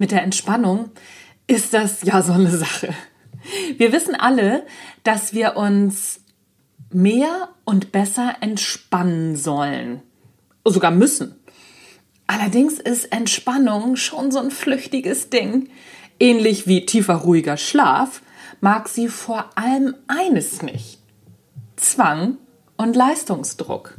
mit der Entspannung ist das ja so eine Sache. Wir wissen alle, dass wir uns mehr und besser entspannen sollen. Sogar müssen. Allerdings ist Entspannung schon so ein flüchtiges Ding. Ähnlich wie tiefer ruhiger Schlaf mag sie vor allem eines nicht. Zwang und Leistungsdruck.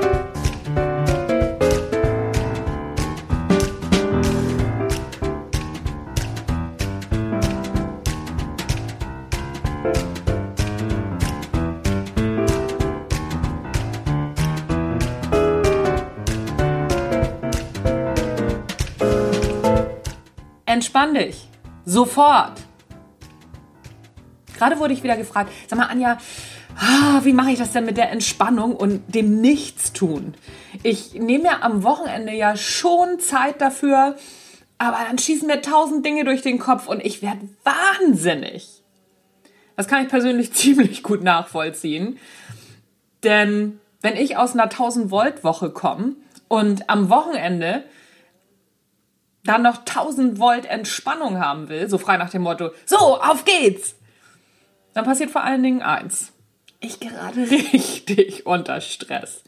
Entspann dich. Sofort. Gerade wurde ich wieder gefragt, sag mal, Anja, ah, wie mache ich das denn mit der Entspannung und dem Nichtstun? Ich nehme ja am Wochenende ja schon Zeit dafür, aber dann schießen mir tausend Dinge durch den Kopf und ich werde wahnsinnig. Das kann ich persönlich ziemlich gut nachvollziehen. Denn wenn ich aus einer 1000 Volt Woche komme und am Wochenende dann noch 1000 Volt Entspannung haben will, so frei nach dem Motto, so, auf geht's, dann passiert vor allen Dingen eins. Ich gerade richtig unter Stress.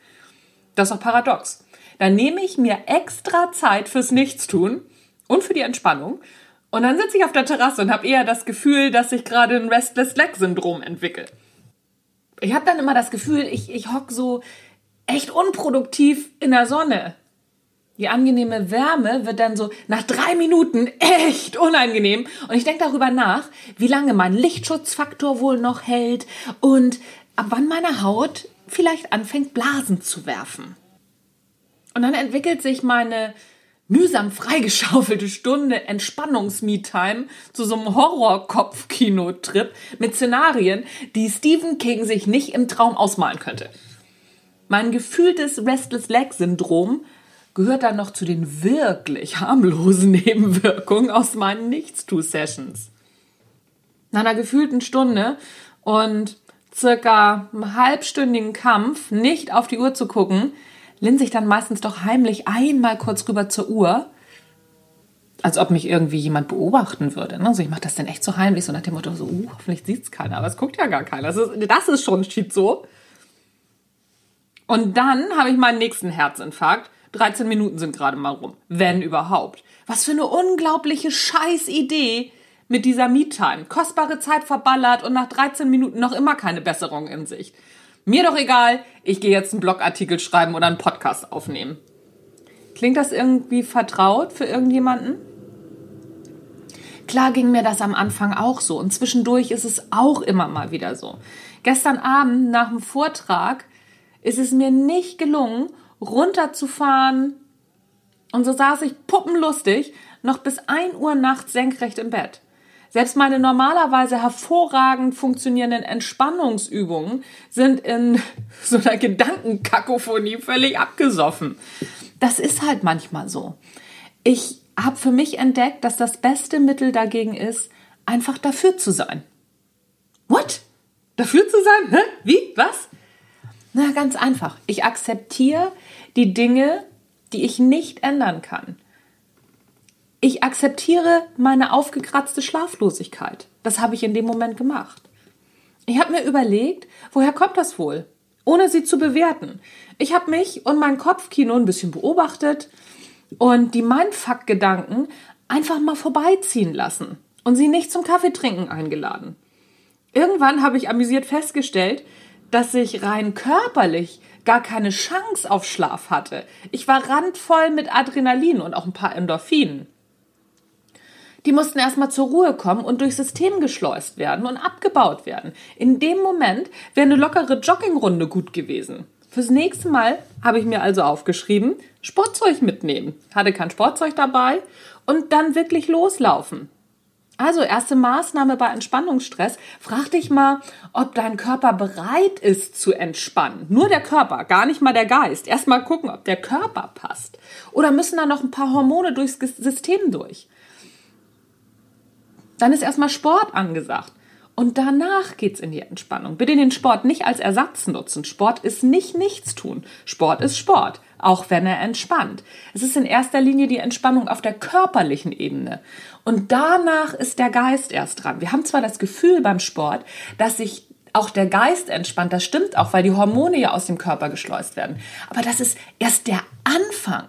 Das ist auch paradox. Dann nehme ich mir extra Zeit fürs Nichtstun und für die Entspannung und dann sitze ich auf der Terrasse und habe eher das Gefühl, dass sich gerade ein Restless Leg Syndrom entwickelt. Ich habe dann immer das Gefühl, ich, ich hock so echt unproduktiv in der Sonne. Die angenehme Wärme wird dann so nach drei Minuten echt unangenehm. Und ich denke darüber nach, wie lange mein Lichtschutzfaktor wohl noch hält und ab wann meine Haut vielleicht anfängt, Blasen zu werfen. Und dann entwickelt sich meine mühsam freigeschaufelte Stunde Entspannungs-Me-Time zu so einem Horror-Kopfkino-Trip mit Szenarien, die Stephen King sich nicht im Traum ausmalen könnte. Mein gefühltes Restless Leg-Syndrom gehört dann noch zu den wirklich harmlosen Nebenwirkungen aus meinen Nichtstu-Sessions. Nach einer gefühlten Stunde und circa einem halbstündigen Kampf, nicht auf die Uhr zu gucken, linse ich dann meistens doch heimlich einmal kurz rüber zur Uhr, als ob mich irgendwie jemand beobachten würde. Ne? Also ich mache das dann echt so heimlich, so nach dem Motto, so, uh, hoffentlich sieht es keiner, aber es guckt ja gar keiner. Das ist, das ist schon so. Und dann habe ich meinen nächsten Herzinfarkt 13 Minuten sind gerade mal rum. Wenn überhaupt. Was für eine unglaubliche Scheißidee mit dieser Me-Time. Kostbare Zeit verballert und nach 13 Minuten noch immer keine Besserung in Sicht. Mir doch egal, ich gehe jetzt einen Blogartikel schreiben oder einen Podcast aufnehmen. Klingt das irgendwie vertraut für irgendjemanden? Klar ging mir das am Anfang auch so und zwischendurch ist es auch immer mal wieder so. Gestern Abend nach dem Vortrag ist es mir nicht gelungen, runterzufahren. Und so saß ich puppenlustig noch bis 1 Uhr nachts senkrecht im Bett. Selbst meine normalerweise hervorragend funktionierenden Entspannungsübungen sind in so einer Gedankenkakophonie völlig abgesoffen. Das ist halt manchmal so. Ich habe für mich entdeckt, dass das beste Mittel dagegen ist, einfach dafür zu sein. What? Dafür zu sein? Hä? Wie? Was? Na, ganz einfach. Ich akzeptiere die Dinge, die ich nicht ändern kann. Ich akzeptiere meine aufgekratzte Schlaflosigkeit. Das habe ich in dem Moment gemacht. Ich habe mir überlegt, woher kommt das wohl? Ohne sie zu bewerten. Ich habe mich und mein Kopfkino ein bisschen beobachtet und die Mindfuck-Gedanken einfach mal vorbeiziehen lassen und sie nicht zum Kaffeetrinken eingeladen. Irgendwann habe ich amüsiert festgestellt, dass ich rein körperlich gar keine Chance auf Schlaf hatte. Ich war randvoll mit Adrenalin und auch ein paar Endorphinen. Die mussten erstmal zur Ruhe kommen und durchs System geschleust werden und abgebaut werden. In dem Moment wäre eine lockere Joggingrunde gut gewesen. Fürs nächste Mal habe ich mir also aufgeschrieben, Sportzeug mitnehmen. Hatte kein Sportzeug dabei und dann wirklich loslaufen. Also erste Maßnahme bei Entspannungsstress. Frag dich mal, ob dein Körper bereit ist zu entspannen. Nur der Körper, gar nicht mal der Geist. Erstmal gucken, ob der Körper passt. Oder müssen da noch ein paar Hormone durchs System durch. Dann ist erstmal Sport angesagt. Und danach geht's in die Entspannung. Bitte den Sport nicht als Ersatz nutzen. Sport ist nicht nichts tun. Sport ist Sport, auch wenn er entspannt. Es ist in erster Linie die Entspannung auf der körperlichen Ebene. Und danach ist der Geist erst dran. Wir haben zwar das Gefühl beim Sport, dass sich auch der Geist entspannt. Das stimmt auch, weil die Hormone ja aus dem Körper geschleust werden. Aber das ist erst der Anfang.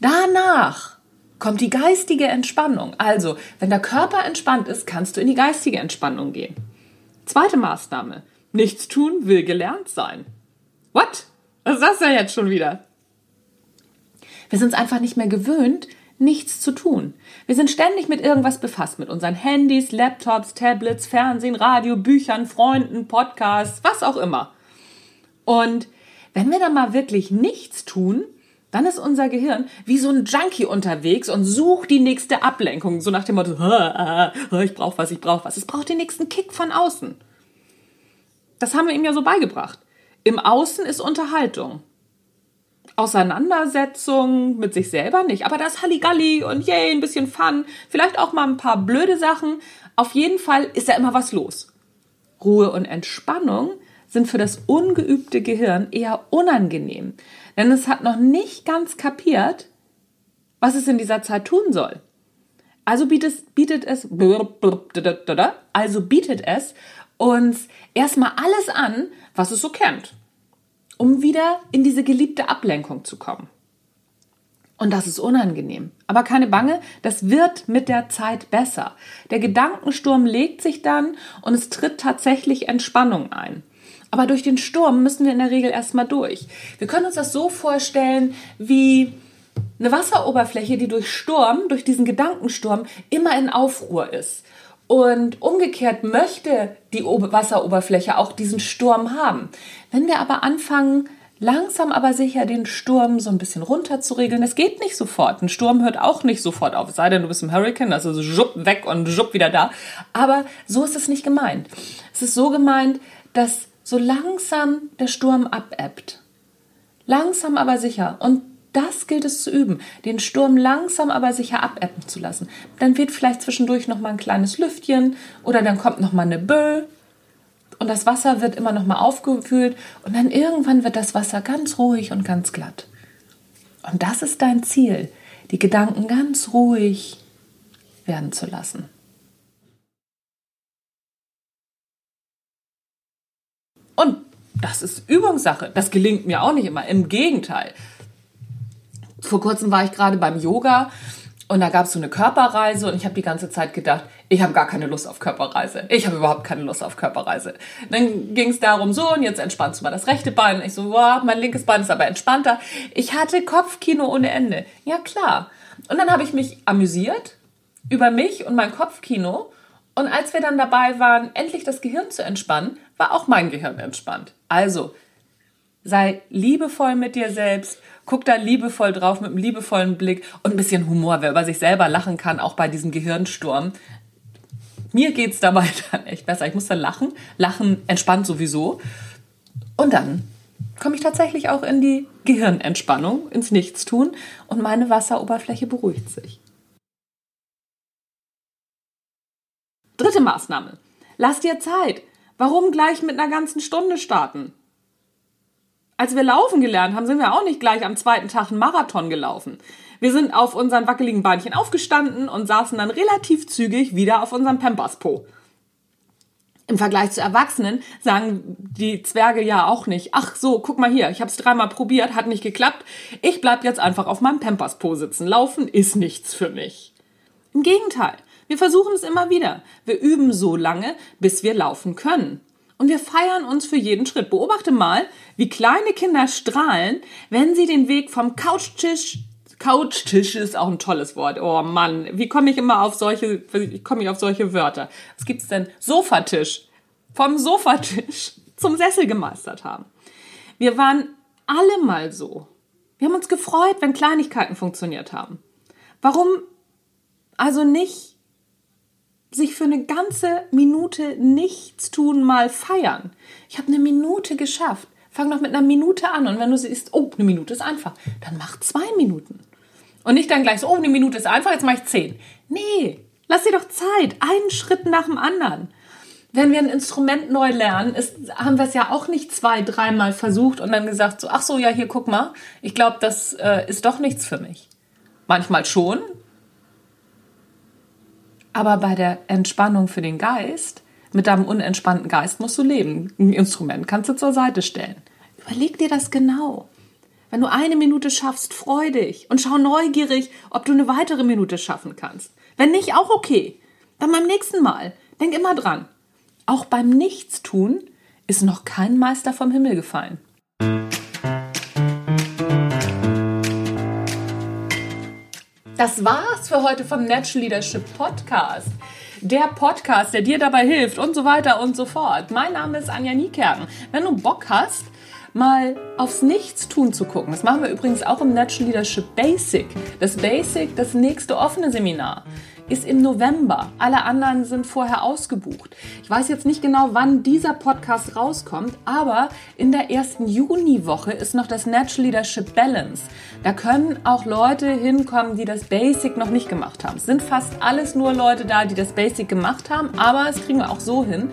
Danach kommt die geistige Entspannung. Also, wenn der Körper entspannt ist, kannst du in die geistige Entspannung gehen. Zweite Maßnahme. Nichts tun will gelernt sein. What? Was ist das denn jetzt schon wieder? Wir sind es einfach nicht mehr gewöhnt, nichts zu tun. Wir sind ständig mit irgendwas befasst, mit unseren Handys, Laptops, Tablets, Fernsehen, Radio, Büchern, Freunden, Podcasts, was auch immer. Und wenn wir dann mal wirklich nichts tun, dann ist unser Gehirn wie so ein Junkie unterwegs und sucht die nächste Ablenkung, so nach dem Motto, ich brauche was, ich brauche was. Es braucht den nächsten Kick von außen. Das haben wir ihm ja so beigebracht. Im Außen ist Unterhaltung. Auseinandersetzung mit sich selber nicht, aber das Halligalli und yay, ein bisschen Fun, vielleicht auch mal ein paar blöde Sachen. Auf jeden Fall ist da immer was los. Ruhe und Entspannung sind für das ungeübte Gehirn eher unangenehm, denn es hat noch nicht ganz kapiert, was es in dieser Zeit tun soll. Also bietet, bietet es, also bietet es uns erstmal alles an, was es so kennt, um wieder in diese geliebte Ablenkung zu kommen. Und das ist unangenehm. Aber keine Bange, das wird mit der Zeit besser. Der Gedankensturm legt sich dann und es tritt tatsächlich Entspannung ein. Aber durch den Sturm müssen wir in der Regel erstmal durch. Wir können uns das so vorstellen wie eine Wasseroberfläche, die durch Sturm, durch diesen Gedankensturm immer in Aufruhr ist. Und umgekehrt möchte die Wasseroberfläche auch diesen Sturm haben. Wenn wir aber anfangen, langsam aber sicher den Sturm so ein bisschen runter zu regeln. Es geht nicht sofort. Ein Sturm hört auch nicht sofort auf. Sei denn, du bist im Hurricane, also so schupp weg und schupp wieder da. Aber so ist es nicht gemeint. Es ist so gemeint, dass so langsam der Sturm abebbt. Langsam aber sicher. Und das gilt es zu üben, den Sturm langsam aber sicher abebben zu lassen. Dann wird vielleicht zwischendurch noch mal ein kleines Lüftchen oder dann kommt noch mal eine Böe und das Wasser wird immer noch mal aufgefüllt und dann irgendwann wird das Wasser ganz ruhig und ganz glatt. Und das ist dein Ziel, die Gedanken ganz ruhig werden zu lassen. Und das ist Übungssache. Das gelingt mir auch nicht immer. Im Gegenteil. Vor kurzem war ich gerade beim Yoga und da gab es so eine Körperreise und ich habe die ganze Zeit gedacht, ich habe gar keine Lust auf Körperreise. Ich habe überhaupt keine Lust auf Körperreise. Dann ging es darum, so, und jetzt entspannst du mal das rechte Bein. Ich so, wow, mein linkes Bein ist aber entspannter. Ich hatte Kopfkino ohne Ende. Ja, klar. Und dann habe ich mich amüsiert über mich und mein Kopfkino. Und als wir dann dabei waren, endlich das Gehirn zu entspannen, war auch mein Gehirn entspannt. Also, sei liebevoll mit dir selbst, guck da liebevoll drauf mit einem liebevollen Blick und ein bisschen Humor, wer über sich selber lachen kann, auch bei diesem Gehirnsturm. Mir geht's dabei dann echt besser. Ich muss dann lachen. Lachen entspannt sowieso. Und dann komme ich tatsächlich auch in die Gehirnentspannung, ins Nichtstun und meine Wasseroberfläche beruhigt sich. Dritte Maßnahme. Lass dir Zeit. Warum gleich mit einer ganzen Stunde starten? Als wir laufen gelernt haben, sind wir auch nicht gleich am zweiten Tag einen Marathon gelaufen. Wir sind auf unseren wackeligen Beinchen aufgestanden und saßen dann relativ zügig wieder auf unserem Pampaspo. Im Vergleich zu Erwachsenen sagen die Zwerge ja auch nicht, ach so, guck mal hier, ich habe es dreimal probiert, hat nicht geklappt, ich bleib jetzt einfach auf meinem Pampaspo sitzen. Laufen ist nichts für mich. Im Gegenteil, wir versuchen es immer wieder. Wir üben so lange, bis wir laufen können. Und wir feiern uns für jeden Schritt. Beobachte mal, wie kleine Kinder strahlen, wenn sie den Weg vom Couchtisch Couchtisch ist auch ein tolles Wort. Oh Mann, wie komme ich immer auf solche, wie komme ich auf solche Wörter? Was gibt's denn? Sofatisch. Vom Sofatisch zum Sessel gemeistert haben. Wir waren alle mal so. Wir haben uns gefreut, wenn Kleinigkeiten funktioniert haben. Warum also nicht sich für eine ganze Minute nichts tun mal feiern? Ich habe eine Minute geschafft. Fang doch mit einer Minute an und wenn du siehst, oh, eine Minute ist einfach, dann mach zwei Minuten. Und nicht dann gleich so, oh, eine Minute ist einfach, jetzt mache ich zehn. Nee, lass dir doch Zeit, einen Schritt nach dem anderen. Wenn wir ein Instrument neu lernen, ist, haben wir es ja auch nicht zwei, dreimal versucht und dann gesagt, so, ach so, ja, hier, guck mal, ich glaube, das äh, ist doch nichts für mich. Manchmal schon. Aber bei der Entspannung für den Geist mit deinem unentspannten Geist musst du leben. Ein Instrument kannst du zur Seite stellen. Überleg dir das genau. Wenn du eine Minute schaffst, freu dich und schau neugierig, ob du eine weitere Minute schaffen kannst. Wenn nicht, auch okay. Dann beim nächsten Mal. Denk immer dran. Auch beim Nichtstun ist noch kein Meister vom Himmel gefallen. Das war's für heute vom Natural Leadership Podcast der Podcast, der dir dabei hilft und so weiter und so fort. Mein Name ist Anja Niekerken. Wenn du Bock hast, mal aufs Nichtstun zu gucken. Das machen wir übrigens auch im Natural Leadership Basic. Das Basic, das nächste offene Seminar ist im November. Alle anderen sind vorher ausgebucht. Ich weiß jetzt nicht genau, wann dieser Podcast rauskommt, aber in der ersten Juniwoche ist noch das Natural Leadership Balance. Da können auch Leute hinkommen, die das Basic noch nicht gemacht haben. Es sind fast alles nur Leute da, die das Basic gemacht haben, aber es kriegen wir auch so hin.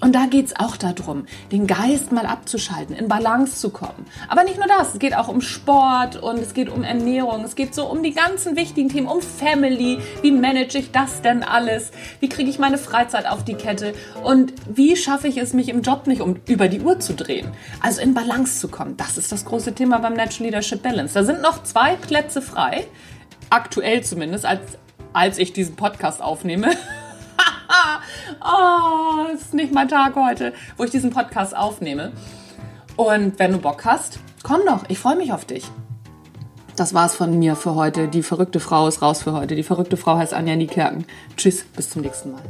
Und da geht es auch darum, den Geist mal abzuschalten, in Balance zu kommen. Aber nicht nur das, es geht auch um Sport und es geht um Ernährung, es geht so um die ganzen wichtigen Themen, um Family, wie manage ich das denn alles, wie kriege ich meine Freizeit auf die Kette und wie schaffe ich es, mich im Job nicht um über die Uhr zu drehen. Also in Balance zu kommen, das ist das große Thema beim Natural Leadership Balance. Da sind noch zwei Plätze frei, aktuell zumindest, als, als ich diesen Podcast aufnehme. oh, ist nicht mein Tag heute, wo ich diesen Podcast aufnehme. Und wenn du Bock hast, komm doch, ich freue mich auf dich. Das war's von mir für heute. Die verrückte Frau ist raus für heute. Die verrückte Frau heißt Anja Niekerken. Tschüss, bis zum nächsten Mal.